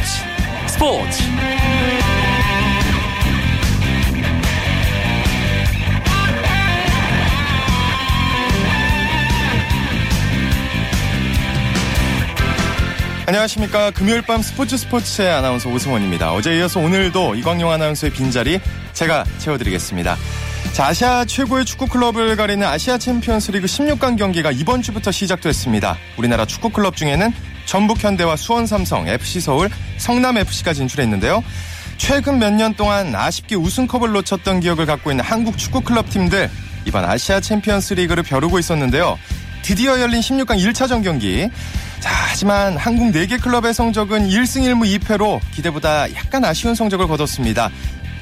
스포츠 스포츠 안녕하십니까. 금요일 밤 스포츠 스포츠의 아나운서 오승원입니다. 어제 이어서 오늘도 이광용 아나운서의 빈자리 제가 채워드리겠습니다. 자, 아시아 최고의 축구 클럽을 가리는 아시아 챔피언스 리그 16강 경기가 이번 주부터 시작됐습니다. 우리나라 축구 클럽 중에는 전북 현대와 수원 삼성, FC 서울, 성남 FC가 진출했는데요. 최근 몇 년 동안 아쉽게 우승컵을 놓쳤던 기억을 갖고 있는 한국 축구 클럽 팀들 이번 아시아 챔피언스 리그를 벼르고 있었는데요. 드디어 열린 16강 1차전 경기. 자, 하지만 한국 4개 클럽의 성적은 1승 1무 2패로 기대보다 약간 아쉬운 성적을 거뒀습니다.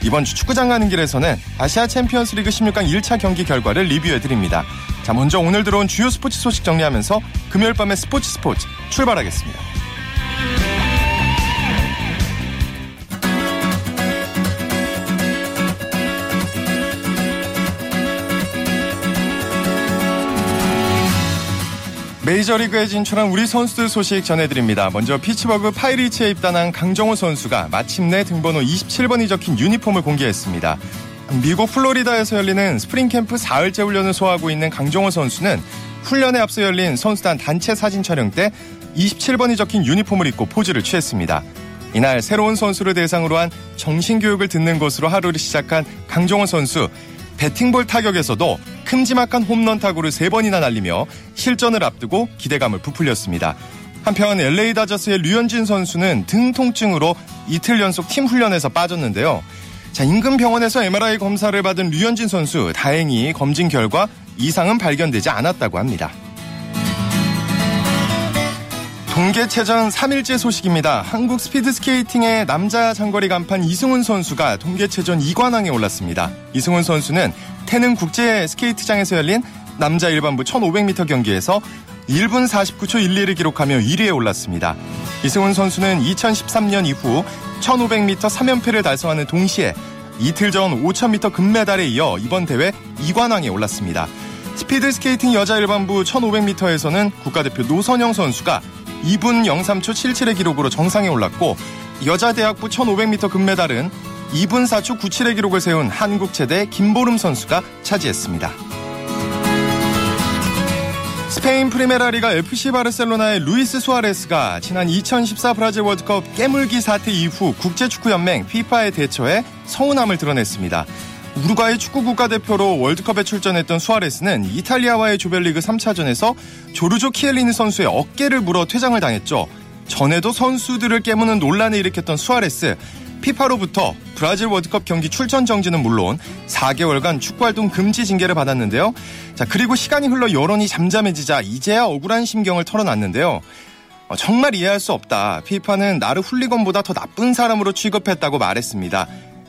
이번 주 축구장 가는 길에서는 아시아 챔피언스 리그 16강 1차 경기 결과를 리뷰해 드립니다. 자, 먼저 오늘 들어온 주요 스포츠 소식 정리하면서 금요일 밤의 스포츠 스포츠 출발하겠습니다. 메이저리그에 진출한 우리 선수들 소식 전해드립니다. 먼저 피츠버그 파이리츠에 입단한 강정호 선수가 마침내 등번호 27번이 적힌 유니폼을 공개했습니다. 미국 플로리다에서 열리는 스프링 캠프 사흘째 훈련을 소화하고 있는 강정호 선수는 훈련에 앞서 열린 선수단 단체 사진 촬영 때 27번이 적힌 유니폼을 입고 포즈를 취했습니다. 이날 새로운 선수를 대상으로 한 정신교육을 듣는 것으로 하루를 시작한 강정호 선수. 배팅볼 타격에서도 큼지막한 홈런 타구를 3번이나 날리며 실전을 앞두고 기대감을 부풀렸습니다. 한편 LA 다저스의 류현진 선수는 등 통증으로 이틀 연속 팀 훈련에서 빠졌는데요. 자, 인근 병원에서 MRI 검사를 받은 류현진 선수 다행히 검진 결과 이상은 발견되지 않았다고 합니다. 동계체전 3일째 소식입니다. 한국 스피드스케이팅의 남자 장거리 간판 이승훈 선수가 동계체전 2관왕에 올랐습니다. 이승훈 선수는 태릉 국제 스케이트장에서 열린 남자 일반부 1500m 경기에서 1분 49초 12를 기록하며 1위에 올랐습니다. 이승훈 선수는 2013년 이후 1500m 3연패를 달성하는 동시에 이틀 전 5000m 금메달에 이어 이번 대회 2관왕에 올랐습니다. 스피드 스케이팅 여자 일반부 1500m에서는 국가대표 노선영 선수가 2분 03초 77의 기록으로 정상에 올랐고 여자 대학부 1500m 금메달은 2분 4초 97의 기록을 세운 한국 체대 김보름 선수가 차지했습니다. 스페인 프리메라리가 FC 바르셀로나의 루이스 수아레스가 지난 2014 브라질 월드컵 깨물기 사태 이후 국제축구연맹 FIFA에 대해 서운함을 드러냈습니다. 우루과이 축구 국가대표로 월드컵에 출전했던 수아레스는 이탈리아와의 조별리그 3차전에서 조르조 키엘리니 선수의 어깨를 물어 퇴장을 당했죠. 전에도 선수들을 깨무는 논란을 일으켰던 수아레스. 피파로부터 브라질 월드컵 경기 출전 정지는 물론 4개월간 축구 활동 금지 징계를 받았는데요. 자, 그리고 시간이 흘러 여론이 잠잠해지자 이제야 억울한 심경을 털어놨는데요. 어, 정말 이해할 수 없다. 피파는 나를 훌리건보다 더 나쁜 사람으로 취급했다고 말했습니다.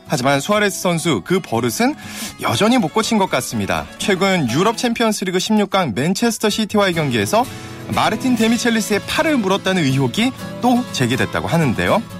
하지만 수아레스 선수 그 버릇은 여전히 못 고친 것 같습니다. 최근 유럽 챔피언스리그 16강 맨체스터 시티와의 경기에서 마르틴 데미첼리스의 팔을 물었다는 의혹이 또 제기됐다고 하는데요.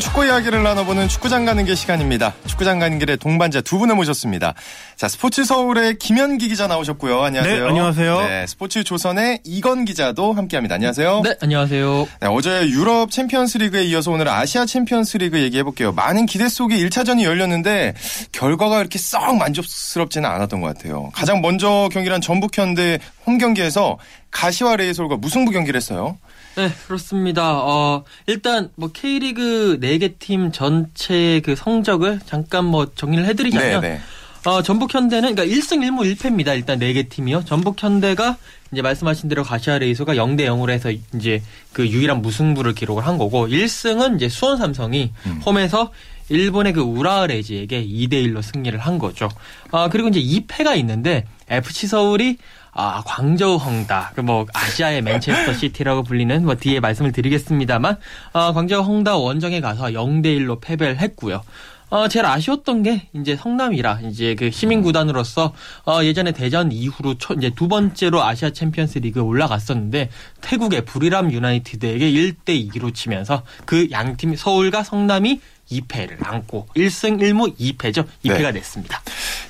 재밌는 축구 이야기를 나눠보는 축구장 가는 길 시간입니다. 축구장 가는 길에 동반자 두 분을 모셨습니다. 자, 스포츠 서울의 김현기 기자 나오셨고요. 안녕하세요. 네, 안녕하세요. 네, 스포츠 조선의 이건 기자도 함께합니다. 안녕하세요. 네, 안녕하세요. 네, 어제 유럽 챔피언스 리그에 이어서 오늘 아시아 챔피언스 리그 얘기해볼게요. 많은 기대 속에 1차전이 열렸는데 결과가 이렇게 썩 만족스럽지는 않았던 것 같아요. 가장 먼저 경기한 전북현대 홈 경기에서 가시와 레이솔과 무승부 경기를 했어요. 네, 그렇습니다. 어, 일단 뭐 K리그 4개 팀 전체의 그 성적을 잠깐 뭐 정리를 해 드리자면 네, 네. 어, 전북 현대는 그러니까 1승 1무 1패입니다. 일단 4개 팀이요. 전북 현대가 이제 말씀하신 대로 가시아 레이소가 0대 0으로 해서 이제 그 유일한 무승부를 기록을 한 거고 1승은 이제 수원 삼성이 음. 홈에서 일본의 그 우라레지에게 2대 1로 승리를 한 거죠. 아, 그리고 이제 2패가 있는데 FC 서울이 아, 광저우 헝다, 그뭐 아시아의 맨체스터 시티라고 불리는 뭐 뒤에 말씀을 드리겠습니다만, 아, 광저우 헝다 원정에 가서 0대 1로 패배를 했고요. 어, 제일 아쉬웠던 게 이제 성남이라 이제 그 시민 구단으로서 어, 예전에 대전 이후로 초, 이제 두 번째로 아시아 챔피언스 리그에 올라갔었는데 태국의 부리람 유나이티드에게 1대 2로 지면서 그 양팀 서울과 성남이 2패를 안고 1승 1무 2패죠. 2패가 네. 됐습니다.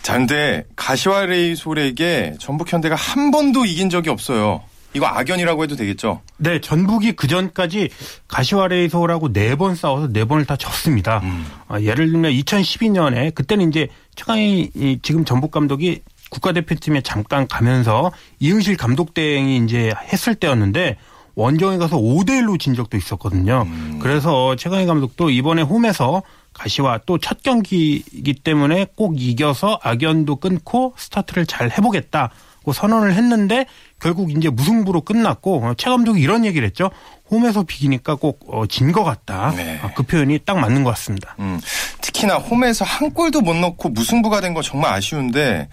자, 근데 가시와 레이솔에게 전북 현대가 한 번도 이긴 적이 없어요. 이거 악연이라고 해도 되겠죠? 네, 전북이 그 전까지 가시와레이소라고 네 번 싸워서 네 번을 다 졌습니다. 음. 아, 예를 들면 2012년에 그때는 이제 최강희 지금 전북 감독이 국가대표팀에 잠깐 가면서 이응실 감독 대행이 이제 했을 때였는데 원정에 가서 5대 1로 진 적도 있었거든요. 음. 그래서 최강희 감독도 이번에 홈에서 가시와 또 첫 경기이기 때문에 꼭 이겨서 악연도 끊고 스타트를 잘 해보겠다고 선언을 했는데 결국 이제 무승부로 끝났고 어, 최 감독이 이런 얘기를 했죠. 홈에서 비기니까 꼭 진것 어, 같다. 네. 아, 그 표현이 딱 맞는 것 같습니다. 음, 특히나 홈에서 한 골도 못 넣고 무승부가 된 거 정말 아쉬운데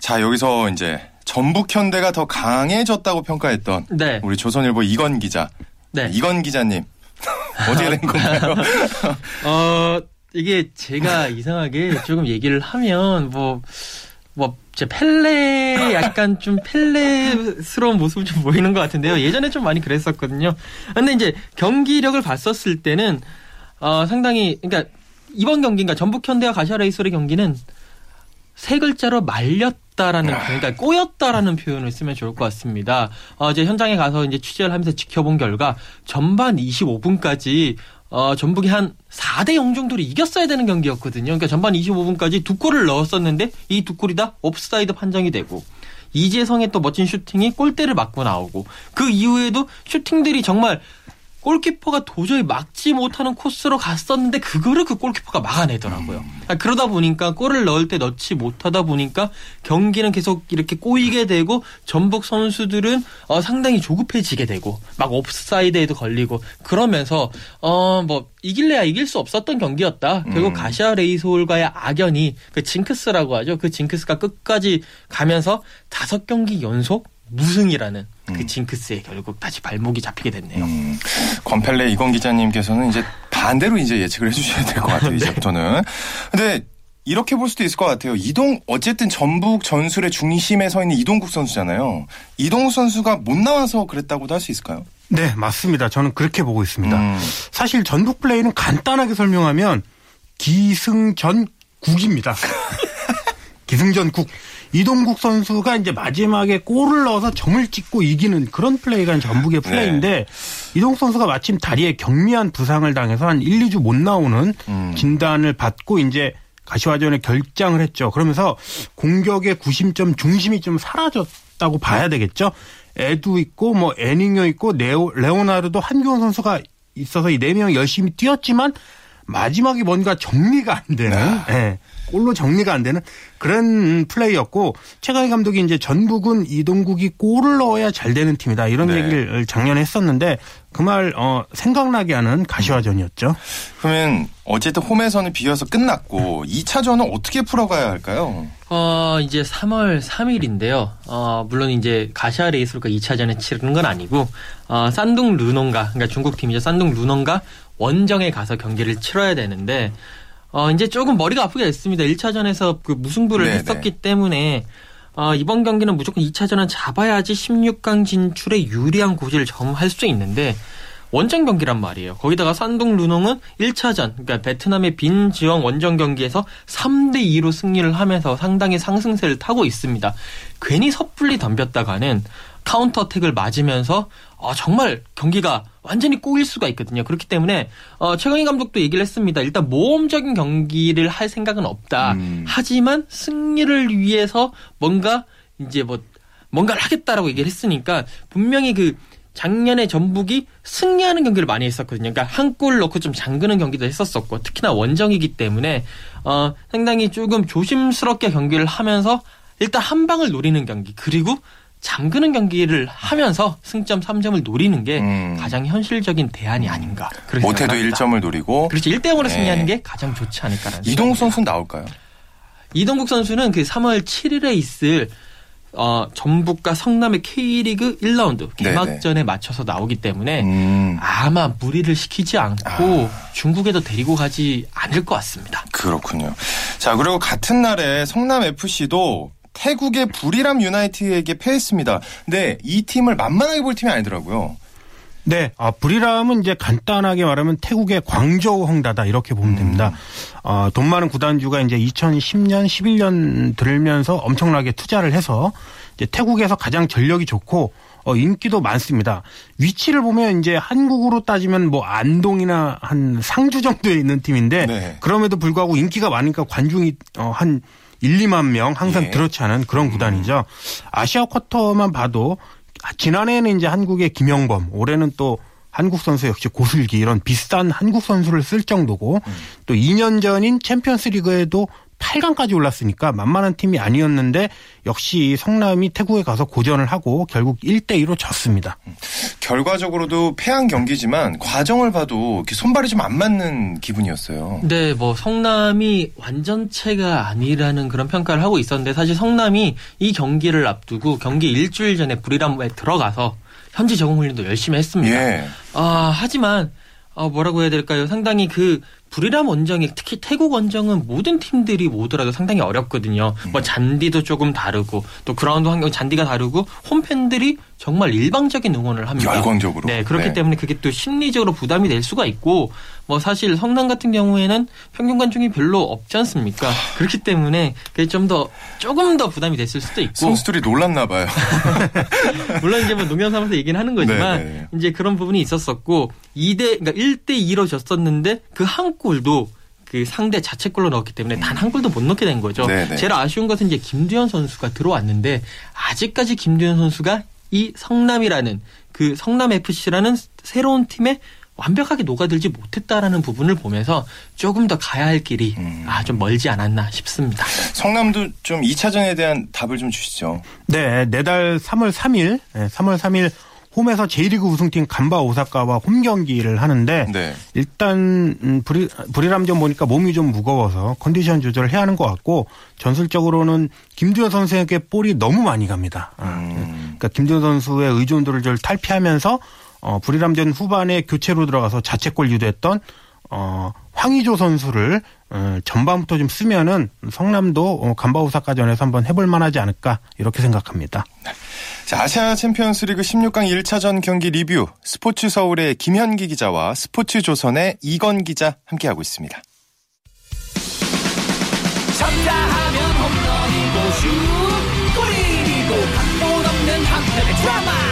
자 여기서 이제 전북 현대가 더 강해졌다고 평가했던 네. 우리 조선일보 이건 기자. 네. 이건 기자님 어떻게 된 건가요? 어 이게 제가 이상하게 조금 얘기를 하면 뭐. 뭐, 제 펠레, 약간 좀 펠레스러운 모습을 좀 보이는 것 같은데요. 예전에 좀 많이 그랬었거든요. 근데 이제 경기력을 봤었을 때는, 어, 상당히, 그러니까 이번 경기인가 전북 현대와 가시아 레이솔의 경기는 세 글자로 말렸다라는 그러니까 꼬였다라는 표현을 쓰면 좋을 것 같습니다. 어, 이제 현장에 가서 이제 취재를 하면서 지켜본 결과 전반 25분까지 어, 전북이 한 4대 0 정도로 이겼어야 되는 경기였거든요. 그러니까 전반 25분까지 두 골을 넣었었는데 이 두 골이 다 옵사이드 판정이 되고 이재성의 또 멋진 슈팅이 골대를 맞고 나오고 그 이후에도 슈팅들이 정말 골키퍼가 도저히 막지 못하는 코스로 갔었는데 그거를 그 골키퍼가 막아내더라고요. 음. 그러니까 그러다 보니까 골을 넣을 때 넣지 못하다 보니까 경기는 계속 이렇게 꼬이게 되고 전북 선수들은 어, 상당히 조급해지게 되고 막 옵사이드에도 걸리고 그러면서 어 뭐 이길래야 이길 수 없었던 경기였다. 결국 음. 가시아 레이솔과의 악연이 그 징크스라고 하죠. 그 징크스가 끝까지 가면서 다섯 경기 연속 무승이라는 그 음. 징크스에 결국 다시 발목이 잡히게 됐네요. 음. 권펠레 이건 기자님께서는 이제 반대로 이제 예측을 해주셔야 될 것 같아요. 네. 이제부터는. 근데 이렇게 볼 수도 있을 것 같아요. 이동 어쨌든 전북 전술의 중심에 서 있는 이동국 선수잖아요. 이동국 선수가 못 나와서 그랬다고도 할 수 있을까요? 네, 맞습니다. 저는 그렇게 보고 있습니다. 음. 사실 전북 플레이는 간단하게 설명하면 기승전 국입니다. 기승전 국. 이동국 선수가 이제 마지막에 골을 넣어서 점을 찍고 이기는 그런 플레이가 전북의 네. 플레이인데 네. 이동국 선수가 마침 다리에 경미한 부상을 당해서 한 1, 2주 못 나오는 음. 진단을 받고 이제 가시화전에 결장을 했죠. 그러면서 공격의 구심점 중심이 좀 사라졌다고 봐야 되겠죠. 에두 있고 뭐 애닝요 있고 네오, 레오나르도 한교원 선수가 있어서 이 네 명이 열심히 뛰었지만 마지막에 뭔가 정리가 안 되는 네. 네. 골로 정리가 안 되는 그런 플레이였고 최강희 감독이 이제 전북은 이동국이 골을 넣어야 잘 되는 팀이다 이런 네. 얘기를 작년에 했었는데 그 말 어, 생각나게 하는 가시화전이었죠. 그러면 어쨌든 홈에서는 비겨서 끝났고 2차전은 어떻게 풀어가야 할까요? 어 이제 3월 3일인데요. 어 물론 이제 가시와 레이솔과 2차전에 치르는 건 아니고 어 산둥 루넝과 그러니까 중국 팀이죠. 산둥 루넝과 원정에 가서 경기를 치러야 되는데 어, 이제 조금 머리가 아프게 됐습니다. 1차전에서 그 무승부를 네네. 했었기 때문에 어, 이번 경기는 무조건 2차전은 잡아야지 16강 진출에 유리한 고지를 점할 수 있는데 원정 경기란 말이에요. 거기다가 산둥 루넝은 1차전, 그러니까 베트남의 빈즈엉 원정 경기에서 3대 2로 승리를 하면서 상당히 상승세를 타고 있습니다. 괜히 섣불리 덤볐다가는 counter attack을 맞으면서 어, 정말 경기가 완전히 꼬일 수가 있거든요. 그렇기 때문에 어, 최강희 감독도 얘기를 했습니다. 일단 모험적인 경기를 할 생각은 없다. 음. 하지만 승리를 위해서 뭔가 이제 뭐 뭔가를 하겠다라고 얘기를 했으니까 분명히 그 작년에 전북이 승리하는 경기를 많이 했었거든요. 그러니까 한 골 넣고 좀 잠그는 경기도 했었었고 특히나 원정이기 때문에 어 상당히 조금 조심스럽게 경기를 하면서 일단 한 방을 노리는 경기 그리고 잠그는 경기를 하면서 승점 3점을 노리는 게 음. 가장 현실적인 대안이 아닌가. 못해도 1점을 노리고. 그렇죠. 1대 0으로 네. 승리하는 게 가장 좋지 않을까라는. 이동국 선수는 나올까요? 이동국 선수는 그 3월 7일에 있을 어, 전북과 성남의 K리그 1라운드 네네. 개막전에 맞춰서 나오기 때문에 음, 아마 무리를 시키지 않고 아. 중국에도 데리고 가지 않을 것 같습니다. 그렇군요. 자, 그리고 같은 날에 성남 FC도 태국의 부리람 유나이티드에게 패했습니다. 근데 이 팀을 만만하게 볼 팀이 아니더라고요. 네, 아, 브리람은 이제 간단하게 말하면 태국의 광저우 헝다다 이렇게 보면 됩니다. 어, 돈 많은 구단주가 이제 2010년, 11년 들면서 엄청나게 투자를 해서 이제 태국에서 가장 전력이 좋고 어, 인기도 많습니다. 위치를 보면 이제 한국으로 따지면 뭐 안동이나 한 상주 정도에 있는 팀인데 네. 그럼에도 불구하고 인기가 많으니까 관중이 어, 한 1, 2만 명 항상 예. 들어치 않은 그런 구단이죠. 아시아 쿼터만 봐도 지난해에는 이제 한국의 김영범, 올해는 또 한국 선수 역시 고슬기 이런 비싼 한국 선수를 쓸 정도고 또 2년 전인 챔피언스 리그에도 8강까지 올랐으니까 만만한 팀이 아니었는데 역시 성남이 태국에 가서 고전을 하고 결국 1대2로 졌습니다. 결과적으로도 패한 경기지만 과정을 봐도 이렇게 손발이 좀 안 맞는 기분이었어요. 네, 뭐 성남이 완전체가 아니라는 그런 평가를 하고 있었는데 사실 성남이 이 경기를 앞두고 경기 일주일 전에 부리람에 들어가서 현지 적응 훈련도 열심히 했습니다. 예. 아, 하지만 어, 뭐라고 해야 될까요? 상당히 그 불이람 원정이 특히 태국 원정은 모든 팀들이 오더라도 상당히 어렵거든요. 뭐 잔디도 조금 다르고 또 그라운드 환경 잔디가 다르고 홈팬들이 정말 일방적인 응원을 합니다. 열광적으로. 네, 그렇기 네. 때문에 그게 또 심리적으로 부담이 될 수가 있고 뭐 사실 성남 같은 경우에는 평균 관중이 별로 없지 않습니까? 그렇기 때문에 그게 좀 더 조금 더 부담이 됐을 수도 있고 선수들이 놀랐나 봐요. 물론 이제 뭐 농담 삼아서 얘기는 하는 거지만 네, 네. 이제 그런 부분이 있었었고 2대 그러니까 1대 2로 졌었는데 그 한 골도 그 상대 자책골로 넣었기 때문에 단 한 골도 못 넣게 된 거죠. 네, 네. 제일 아쉬운 것은 이제 김두현 선수가 들어왔는데 아직까지 김두현 선수가 이 성남이라는 그 성남 FC라는 새로운 팀에 완벽하게 녹아들지 못했다라는 부분을 보면서 조금 더 가야 할 길이 음. 아좀 멀지 않았나 싶습니다. 성남도 좀 2차전에 대한 답을 좀 주시죠. 네, 내달 3월 3일, 네, 3월 3일 홈에서 J리그 우승팀 간바 오사카와 홈 경기를 하는데 네. 일단 음, 브리, 브리람전 보니까 몸이 좀 무거워서 컨디션 조절을 해야 하는 것 같고 전술적으로는 김두현 선수에게 볼이 너무 많이 갑니다. 아, 음. 그러니까 김두현 선수의 의존도를 좀 탈피하면서 어, 부리람전 후반에 교체로 들어가서 자책골 유도했던 어, 황의조 선수를 어, 전반부터 좀 쓰면은 성남도 어, 감바 오사카전에서 한번 해볼 만하지 않을까 이렇게 생각합니다. 자, 아시아 챔피언스 리그 16강 1차전 경기 리뷰 스포츠 서울의 김현기 기자와 스포츠 조선의 이건 기자 함께하고 있습니다. 쳤다 하면 홈런이고 슛 골이고 각본 없는 한편의 드라마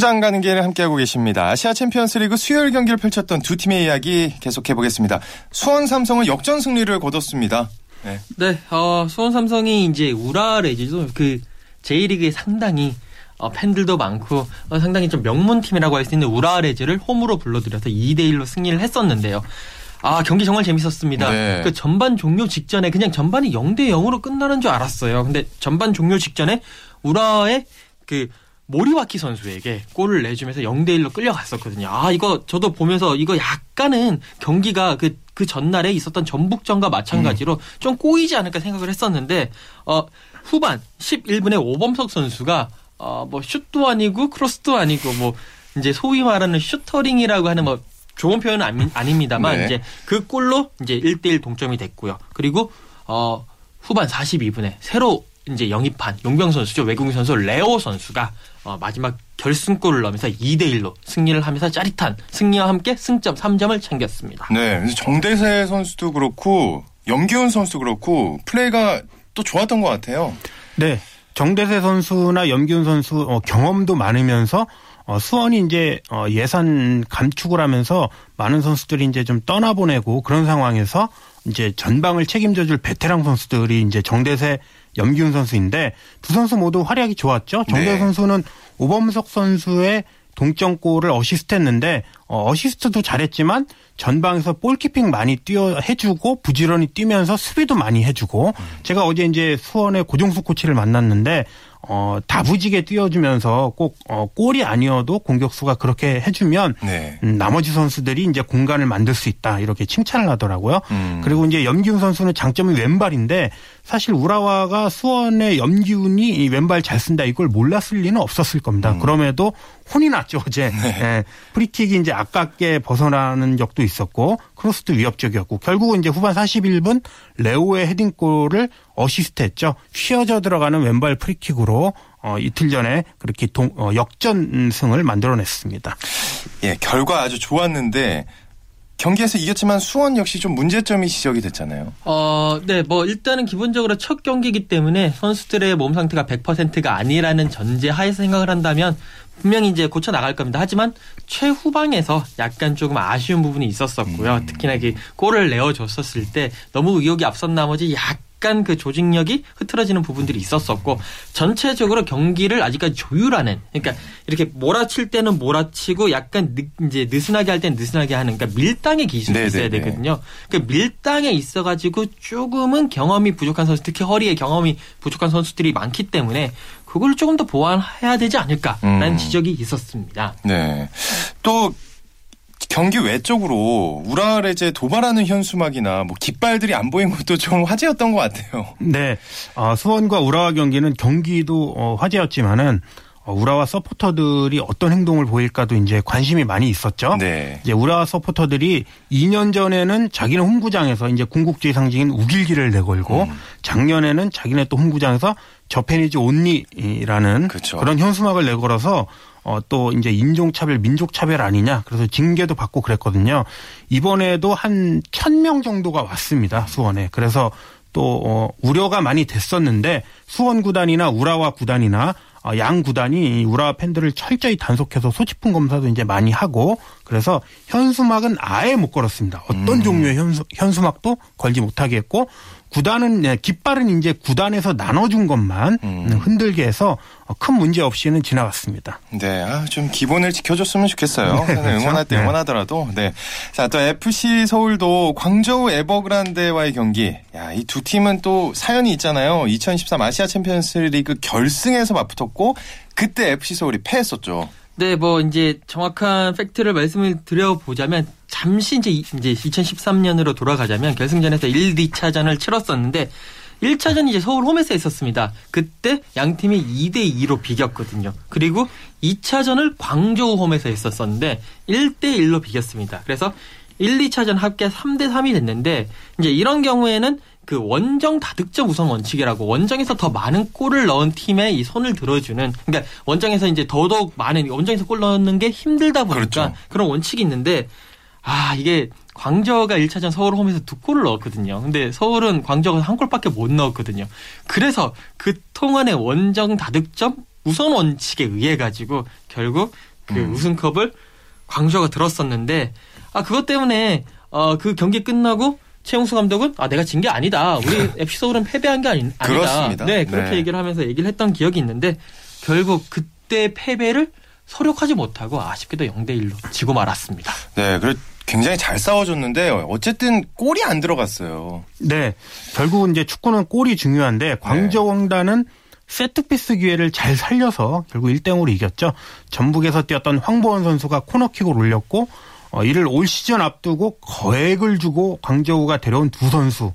축구장 가는 길 함께하고 계십니다. 아시아 챔피언스 리그 수요일 경기를 펼쳤던 두 팀의 이야기 계속해 보겠습니다. 수원 삼성은 역전 승리를 거뒀습니다. 네. 네, 어, 수원 삼성이 이제 우라와 레즈도 그 J리그에 상당히 어, 팬들도 많고 어, 상당히 좀 명문 팀이라고 할 수 있는 우라와 레즈를 홈으로 불러들여서 2대 1로 승리를 했었는데요. 아 경기 정말 재밌었습니다. 네. 그 전반 종료 직전에 그냥 전반이 0대 0으로 끝나는 줄 알았어요. 근데 전반 종료 직전에 우라와의 그 모리와키 선수에게 골을 내주면서 0대 1로 끌려갔었거든요. 아 이거 저도 보면서 이거 약간은 경기가 그그 전날에 있었던 전북전과 마찬가지로 좀 꼬이지 않을까 생각을 했었는데 어 후반 11분에 오범석 선수가 어뭐 슛도 아니고 크로스도 아니고 뭐 이제 소위 말하는 슈터링이라고 하는 뭐 좋은 표현은 아니, 아닙니다만 네. 이제 그 골로 이제 1대 1 동점이 됐고요. 그리고 어 후반 42분에 새로 이제 영입한 용병 선수죠. 외국인 선수 레오 선수가 어, 마지막 결승골을 넣으면서 2대 1로 승리를 하면서 짜릿한 승리와 함께 승점 3점을 챙겼습니다. 네. 정대세 선수도 그렇고 염기훈 선수도 그렇고 플레이가 또 좋았던 것 같아요. 네. 정대세 선수나 염기훈 선수 어, 경험도 많으면서 어, 수원이 이제 어, 예산 감축을 하면서 많은 선수들이 이제 좀 떠나보내고 그런 상황에서 이제 전방을 책임져줄 베테랑 선수들이 이제 정대세, 염기훈 선수인데 두 선수 모두 활약이 좋았죠. 정대세 네. 선수는 오범석 선수의 동점골을 어시스트했는데 어, 어시스트도 잘했지만 전방에서 볼키핑 많이 뛰어 해주고 부지런히 뛰면서 수비도 많이 해주고 제가 어제 이제 수원의 고종수 코치를 만났는데 어, 다부지게 뛰어주면서 꼭 어, 골이 아니어도 공격수가 그렇게 해주면 네. 음, 나머지 선수들이 이제 공간을 만들 수 있다 이렇게 칭찬을 하더라고요. 음. 그리고 이제 염기훈 선수는 장점이 왼발인데 사실 우라와가 수원의 염기훈이 이 왼발 잘 쓴다 이걸 몰랐을 리는 없었을 겁니다. 그럼에도 혼이 났죠 어제. 예, 프리킥이 이제 아깝게 벗어나는 적도 있었고 크로스도 위협적이었고 결국은 이제 후반 41분 레오의 헤딩골을 어시스트했죠. 휘어져 들어가는 왼발 프리킥으로 어, 이틀 전에 그렇게 동, 어, 역전승을 만들어냈습니다. 예, 결과 아주 좋았는데 경기에서 이겼지만 수원 역시 좀 문제점이 지적이 됐잖아요. 어, 네, 뭐 일단은 기본적으로 첫 경기이기 때문에 선수들의 몸 상태가 100%가 아니라는 전제 하에서 생각을 한다면 분명히 이제 고쳐 나갈 겁니다. 하지만 최후방에서 약간 조금 아쉬운 부분이 있었었고요. 특히나 그 골을 내어줬었을 때 너무 의욕이 앞선 나머지 약간 그 조직력이 흐트러지는 부분들이 있었었고 전체적으로 경기를 아직까지 조율하는 그러니까 이렇게 몰아칠 때는 몰아치고 약간 느, 이제 느슨하게 할 때는 느슨하게 하는 그러니까 밀당의 기술이 네네네. 있어야 되거든요. 그 밀당에 있어가지고 조금은 경험이 부족한 선수, 특히 허리에 경험이 부족한 선수들이 많기 때문에 그걸 조금 더 보완해야 되지 않을까라는 음. 지적이 있었습니다. 네. 또 경기 외적으로 우라레제 도발하는 현수막이나 뭐 깃발들이 안 보인 것도 좀 화제였던 것 같아요. 네, 어, 수원과 우라와 경기는 경기도 어, 화제였지만은 어, 우라와 서포터들이 어떤 행동을 보일까도 이제 관심이 많이 있었죠. 네. 이제 우라와 서포터들이 2년 전에는 자기네 홈구장에서 이제 군국주의 상징인 우길기를 내걸고 음. 작년에는 자기네 또 홈구장에서 저페니즈 온리라는 그쵸. 그런 현수막을 내걸어서 어, 또 이제 인종차별, 민족차별 아니냐. 그래서 징계도 받고 그랬거든요. 이번에도 한 천 명 정도가 왔습니다. 수원에. 그래서 또, 어, 우려가 많이 됐었는데 수원 구단이나 우라와 구단이나 어, 양 구단이 이 우라와 팬들을 철저히 단속해서 소지품 검사도 이제 많이 하고 그래서 현수막은 아예 못 걸었습니다. 어떤 종류의 현수, 현수막도 걸지 못하게 했고 구단은 네, 깃발은 이제 구단에서 나눠준 것만 음. 흔들게 해서 어, 큰 문제 없이는 지나갔습니다. 네, 아, 좀 기본을 지켜줬으면 좋겠어요. 네, 그렇죠. 응원할 때 네. 응원하더라도. 네. 자, 또 FC 서울도 광저우 에버그란데와의 경기. 야, 이 두 팀은 또 사연이 있잖아요. 2013 아시아 챔피언스 리그 결승에서 맞붙었고, 그때 FC 서울이 패했었죠. 네, 뭐 이제 정확한 팩트를 말씀을 드려보자면 잠시 이제 이- 이제 2013년으로 돌아가자면 결승전에서 1, 2차전을 치렀었는데 1차전 이제 서울 홈에서 했었습니다. 그때 양 팀이 2대 2로 비겼거든요. 그리고 2차전을 광저우 홈에서 했었었는데 1대 1로 비겼습니다. 그래서 1, 2차전 합계 3대 3이 됐는데 이제 이런 경우에는 그 원정 다득점 우선 원칙이라고 원정에서 더 많은 골을 넣은 팀에 이 손을 들어주는 그러니까 원정에서 이제 더더욱 많은 원정에서 골 넣는 게 힘들다 보니까 그렇죠. 그런 원칙이 있는데 아 이게 광저가 1차전 서울 홈에서 두 골을 넣었거든요. 근데 서울은 광저가 한 골밖에 못 넣었거든요. 그래서 그 통안의 원정 다득점 우선 원칙에 의해 가지고 결국 그 음. 우승컵을 광저가 들었었는데 아 그것 때문에 어 그 경기 끝나고 최용수 감독은 아 내가 진 게 아니다. 우리 FC 서울은 패배한 게 아니, 아니 다. 그렇습니다. 네 그렇게 네. 얘기를 하면서 얘기를 했던 기억이 있는데 결국 그때 패배를 서력하지 못하고 아쉽게도 0대 1로 지고 말았습니다. 네, 그래 굉장히 잘 싸워줬는데, 어쨌든 골이 안 들어갔어요. 네. 결국은 이제 축구는 골이 중요한데 광저왕단은 세트피스 기회를 잘 살려서 결국 1대0으로 이겼죠. 전북에서 뛰었던 황보원 선수가 코너킥을 올렸고 어, 이를 올 시즌 앞두고 거액을 주고 광저우가 데려온 두 선수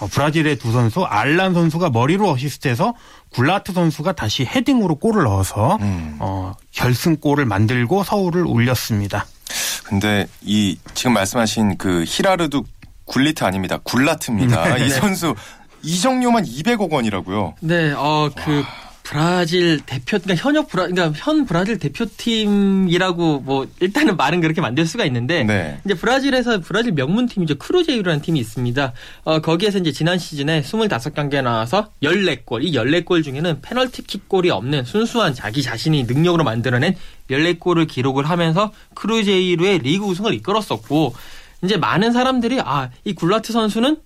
어, 브라질의 두 선수 알란 선수가 머리로 어시스트해서 굴라트 선수가 다시 헤딩으로 골을 넣어서 음. 어, 결승골을 만들고 서울을 올렸습니다. 근데 이 지금 말씀하신 그 히카르두 굴리트 아닙니다. 굴라트입니다. 이 선수 이적료만 200억 원이라고요. 네, 어, 그, 브라질 대표, 그러니까 현역 브라, 그러니까 현 브라질 대표팀이라고 뭐, 일단은 말은 그렇게 만들 수가 있는데, 네. 이제 브라질에서 브라질 명문 팀이죠. 크루제이로라는 팀이 있습니다. 어, 거기에서 이제 지난 시즌에 25경기에 나와서 14골, 이 14골 중에는 페널티킥 골이 없는 순수한 자기 자신이 능력으로 만들어낸 14골을 기록을 하면서 크루제이로의 리그 우승을 이끌었었고, 이제 많은 사람들이, 아, 이 굴라트 선수는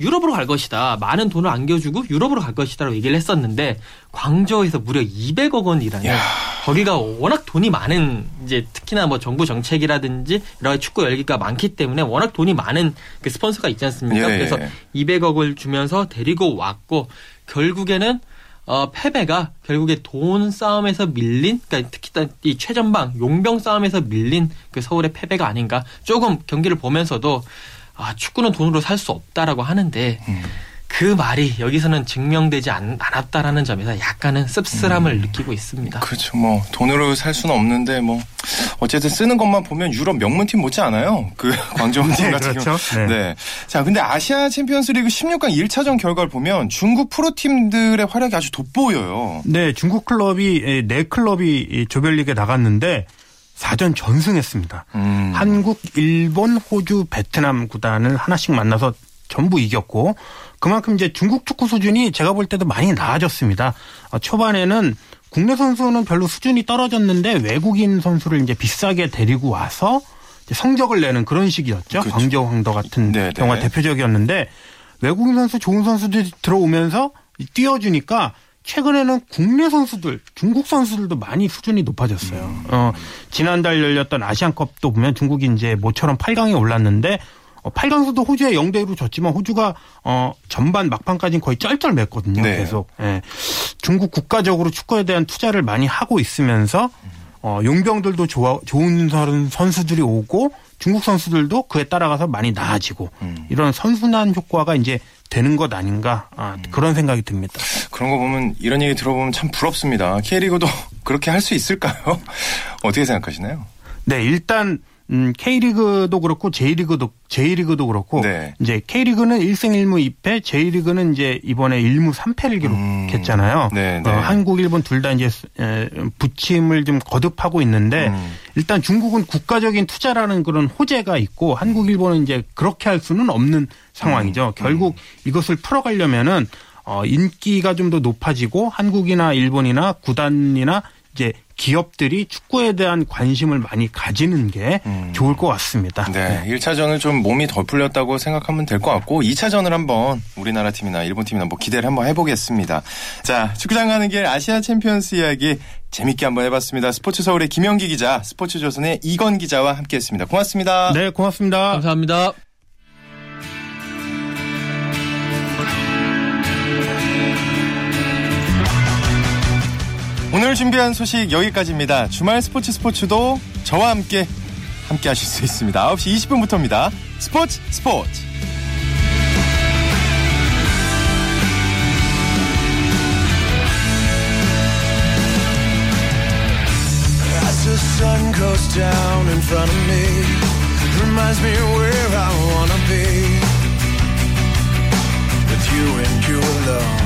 유럽으로 갈 것이다. 많은 돈을 안겨주고 유럽으로 갈 것이다라고 얘기를 했었는데 광저우에서 무려 200억 원이라는 야. 거기가 워낙 돈이 많은 이제 특히나 뭐 정부 정책이라든지 여러 가지 축구 열기가 많기 때문에 워낙 돈이 많은 그 스폰서가 있지 않습니까? 예. 그래서 200억을 주면서 데리고 왔고 결국에는 어, 패배가 결국에 돈 싸움에서 밀린, 그러니까 특히 이 최전방 용병 싸움에서 밀린 그 서울의 패배가 아닌가. 조금 경기를 보면서도 아, 축구는 돈으로 살 수 없다라고 하는데 음. 그 말이 여기서는 증명되지 않, 않았다라는 점에서 약간은 씁쓸함을 느끼고 있습니다. 그렇죠. 뭐 돈으로 살 수는 없는데 뭐 어쨌든 쓰는 것만 보면 유럽 명문팀 못지 않아요. 그 광저우팀 네, 같은 그렇죠. 경우. 네. 네. 자, 근데 아시아 챔피언스리그 16강 1차전 결과를 보면 중국 프로팀들의 활약이 아주 돋보여요. 네, 중국 클럽이 에, 네 클럽이 이 조별리그에 나갔는데 4전 전승했습니다. 음. 한국, 일본, 호주, 베트남 구단을 하나씩 만나서 전부 이겼고 그만큼 이제 중국 축구 수준이 제가 볼 때도 많이 나아졌습니다. 어, 초반에는 국내 선수는 별로 수준이 떨어졌는데 외국인 선수를 이제 비싸게 데리고 와서 성적을 내는 그런 식이었죠. 그렇죠. 광저우 황더 같은 네네. 경우가 대표적이었는데 외국인 선수 좋은 선수들이 들어오면서 띄워주니까 최근에는 국내 선수들, 중국 선수들도 많이 수준이 높아졌어요. 어, 지난달 열렸던 아시안컵도 보면 중국이 이제 모처럼 8강에 올랐는데 어, 8강에서도 호주에 0대 1로 졌지만 호주가 어, 전반 막판까지는 거의 쩔쩔맸거든요. 네. 계속. 예. 중국 국가적으로 축구에 대한 투자를 많이 하고 있으면서 어, 용병들도 좋아, 좋은 선- 선수들이 오고 중국 선수들도 그에 따라가서 많이 나아지고 음. 이런 선순환 효과가 이제 되는 것 아닌가 아, 그런 생각이 듭니다. 그런 거 보면 이런 얘기 들어보면 참 부럽습니다. K리그도 그렇게 할 수 있을까요? 어떻게 생각하시나요? 네, 일단 음, K리그도 그렇고 J리그도 J리그도 그렇고 네. 이제 K리그는 1승 1무 2패, J리그는 이제 이번에 1무 3패를 기록했잖아요. 음, 네, 네. 어, 한국, 일본 둘 다 이제 에, 부침을 좀 거듭하고 있는데 음. 일단 중국은 국가적인 투자라는 그런 호재가 있고 한국, 일본은 이제 그렇게 할 수는 없는 상황이죠. 음. 결국 이것을 풀어가려면은 어, 인기가 좀 더 높아지고 한국이나 일본이나 구단이나 이제 기업들이 축구에 대한 관심을 많이 가지는 게 음. 좋을 것 같습니다. 네, 1차전은 좀 몸이 덜 풀렸다고 생각하면 될 것 같고 2차전을 한번 우리나라 팀이나 일본 팀이나 뭐 기대를 한번 해보겠습니다. 자, 축구장 가는 길 아시아 챔피언스 이야기 재밌게 한번 해봤습니다. 스포츠 서울의 김영기 기자, 스포츠 조선의 이건 기자와 함께했습니다. 고맙습니다. 네, 고맙습니다. 감사합니다. 오늘 준비한 소식 여기까지입니다. 주말 스포츠 스포츠도 저와 함께 함께 하실 수 있습니다. 9시 20분부터입니다. 스포츠 스포츠. As the sun goes down in front of me, reminds me where I wanna be. With you and you alone.